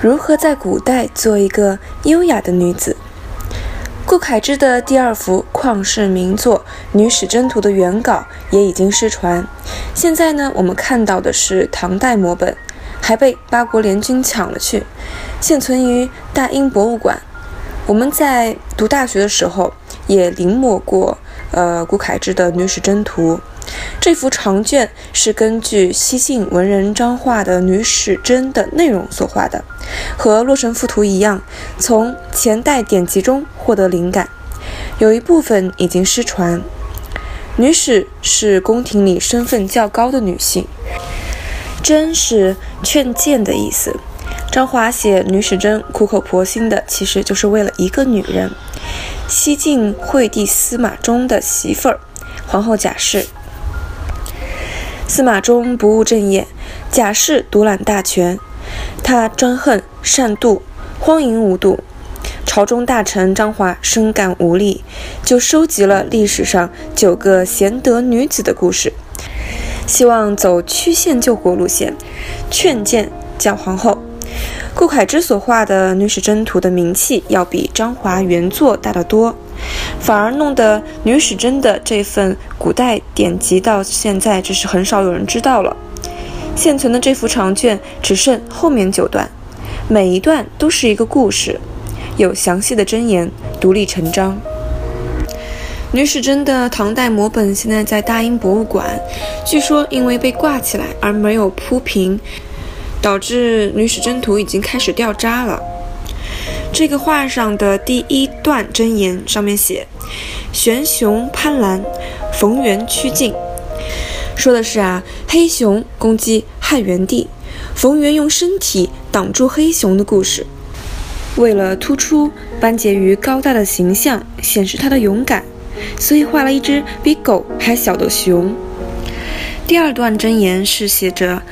如何在古代做一个优雅的女子？顾恺之的第二幅旷世名作《女史箴图》的原稿也已经失传。现在呢，我们看到的是唐代摹本，还被八国联军抢了去，现存于大英博物馆。我们在读大学的时候也临摹过，呃，顾恺之的《女史箴图》。这幅长卷是根据西晋文人张画的《女史箴》的内容所画的，和《洛神赋图》一样，从前代典籍中获得灵感。有一部分已经失传。女史是宫廷里身份较高的女性，箴是劝谏的意思。张华写《女史箴》苦口婆心的，其实就是为了一个女人——西晋惠帝司马衷的媳妇儿，皇后贾氏。司马衷不务正业，贾氏独揽大权。他专横善妒，荒淫无度。朝中大臣张华深感无力，就收集了历史上九个贤德女子的故事，希望走曲线救国路线，劝谏蒋皇后。顾恺之所画的《女史箴图》的名气要比张华原作大得多。反而弄得《女史箴》的这份古代典籍到现在只是很少有人知道了。现存的这幅长卷只剩后面九段，每一段都是一个故事，有详细的箴言，独立成章。《女史箴》的唐代摹本现在在大英博物馆，据说因为被挂起来而没有铺平，导致《女史箴图》已经开始掉渣了。这个画上的第一段箴言上面写：“玄熊攀栏，逢源趋近。”说的是啊，黑熊攻击汉元帝，逢源用身体挡住黑熊的故事。为了突出班婕妤高大的形象，显示她的勇敢，所以画了一只比狗还小的熊。第二段箴言是写着：“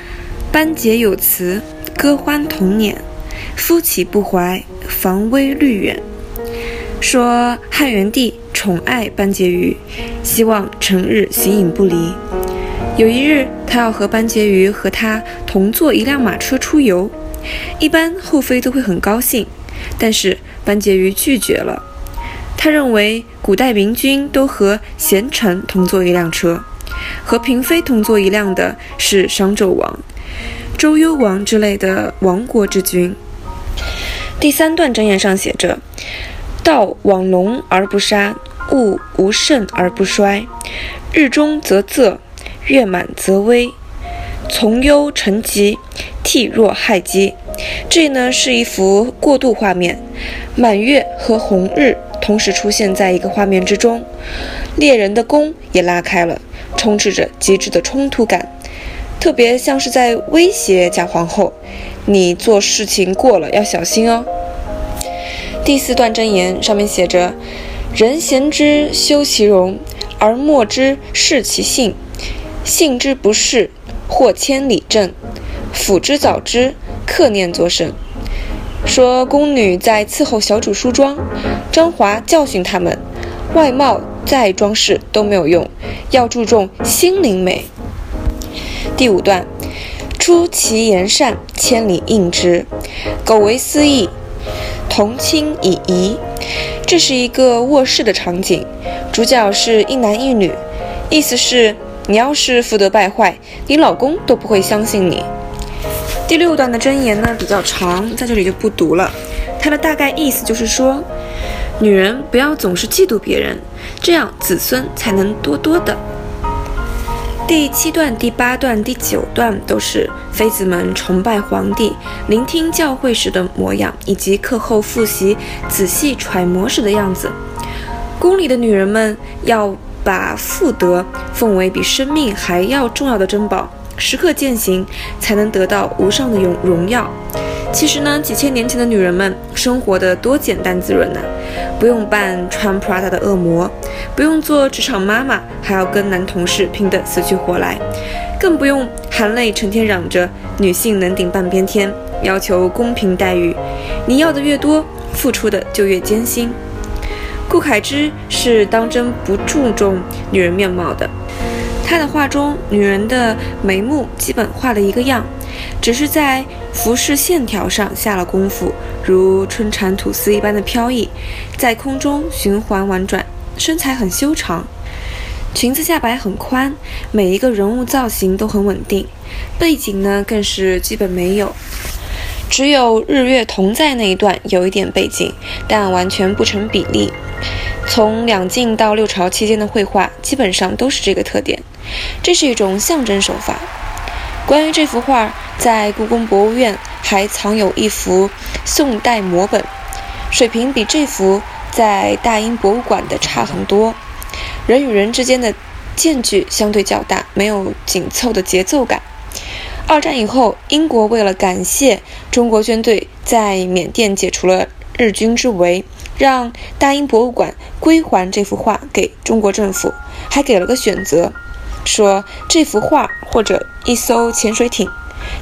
班婕有词，歌欢童年。”夫岂不怀，防微虑远。说汉元帝宠爱班婕妤，希望成日形影不离。有一日，他要和班婕妤和他同坐一辆马车出游，一般后妃都会很高兴，但是班婕妤拒绝了。他认为古代明君都和贤臣同坐一辆车，和嫔妃同坐一辆的是商纣王、周幽王之类的亡国之君。第三段箴言上写着：“道往隆而不杀，物无盛而不衰。日中则仄，月满则微。从忧成吉，替弱害饥。”这呢是一幅过渡画面，满月和红日同时出现在一个画面之中，猎人的弓也拉开了，充斥着极致的冲突感，特别像是在威胁假皇后。你做事情过了要小心哦。第四段箴言上面写着：“人贤之修其容，而莫之视其性。性之不恃，或千里正；辅之早知，克念作甚。”说宫女在伺候小主梳妆，张华教训他们：外貌再装饰都没有用，要注重心灵美。第五段。出其言善，千里应之；苟为私意，同亲以疑。这是一个卧室的场景，主角是一男一女，意思是你要是福德败坏，你老公都不会相信你。第六段的箴言呢比较长，在这里就不读了。它的大概意思就是说，女人不要总是嫉妒别人，这样子孙才能多多的。第七段、第八段、第九段都是妃子们崇拜皇帝、聆听教诲时的模样，以及课后复习、仔细揣摩时的样子。宫里的女人们要把妇德奉为比生命还要重要的珍宝，时刻践行，才能得到无上的荣荣耀。其实呢，几千年前的女人们生活的多简单滋润呢，不用扮穿 Prada 的恶魔，不用做职场妈妈，还要跟男同事拼得死去活来，更不用含泪成天嚷着女性能顶半边天，要求公平待遇。你要的越多，付出的就越艰辛。顾恺之是当真不注重女人面貌的，他的画中女人的眉目基本画了一个样。只是在服饰线条上下了功夫，如春蚕吐丝一般的飘逸，在空中循环婉转，身材很修长，裙子下摆很宽，每一个人物造型都很稳定，背景呢更是基本没有，只有日月同在那一段有一点背景，但完全不成比例。从两晋到六朝期间的绘画基本上都是这个特点，这是一种象征手法。关于这幅画，在故宫博物院还藏有一幅宋代摹本，水平比这幅在大英博物馆的差很多。人与人之间的间距相对较大，没有紧凑的节奏感。二战以后，英国为了感谢中国军队在缅甸解除了日军之围，让大英博物馆归还这幅画给中国政府，还给了个选择。说这幅画或者一艘潜水艇，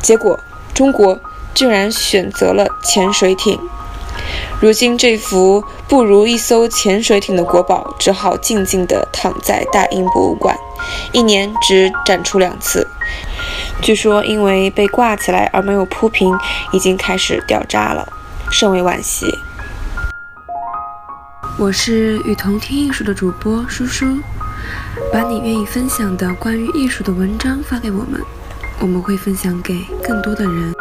结果中国居然选择了潜水艇。如今这幅不如一艘潜水艇的国宝，只好静静地躺在大英博物馆，一年只展出两次。据说因为被挂起来而没有铺平，已经开始掉渣了，甚为惋惜。我是与同听艺术的主播叔叔。把你愿意分享的关于艺术的文章发给我们，我们会分享给更多的人。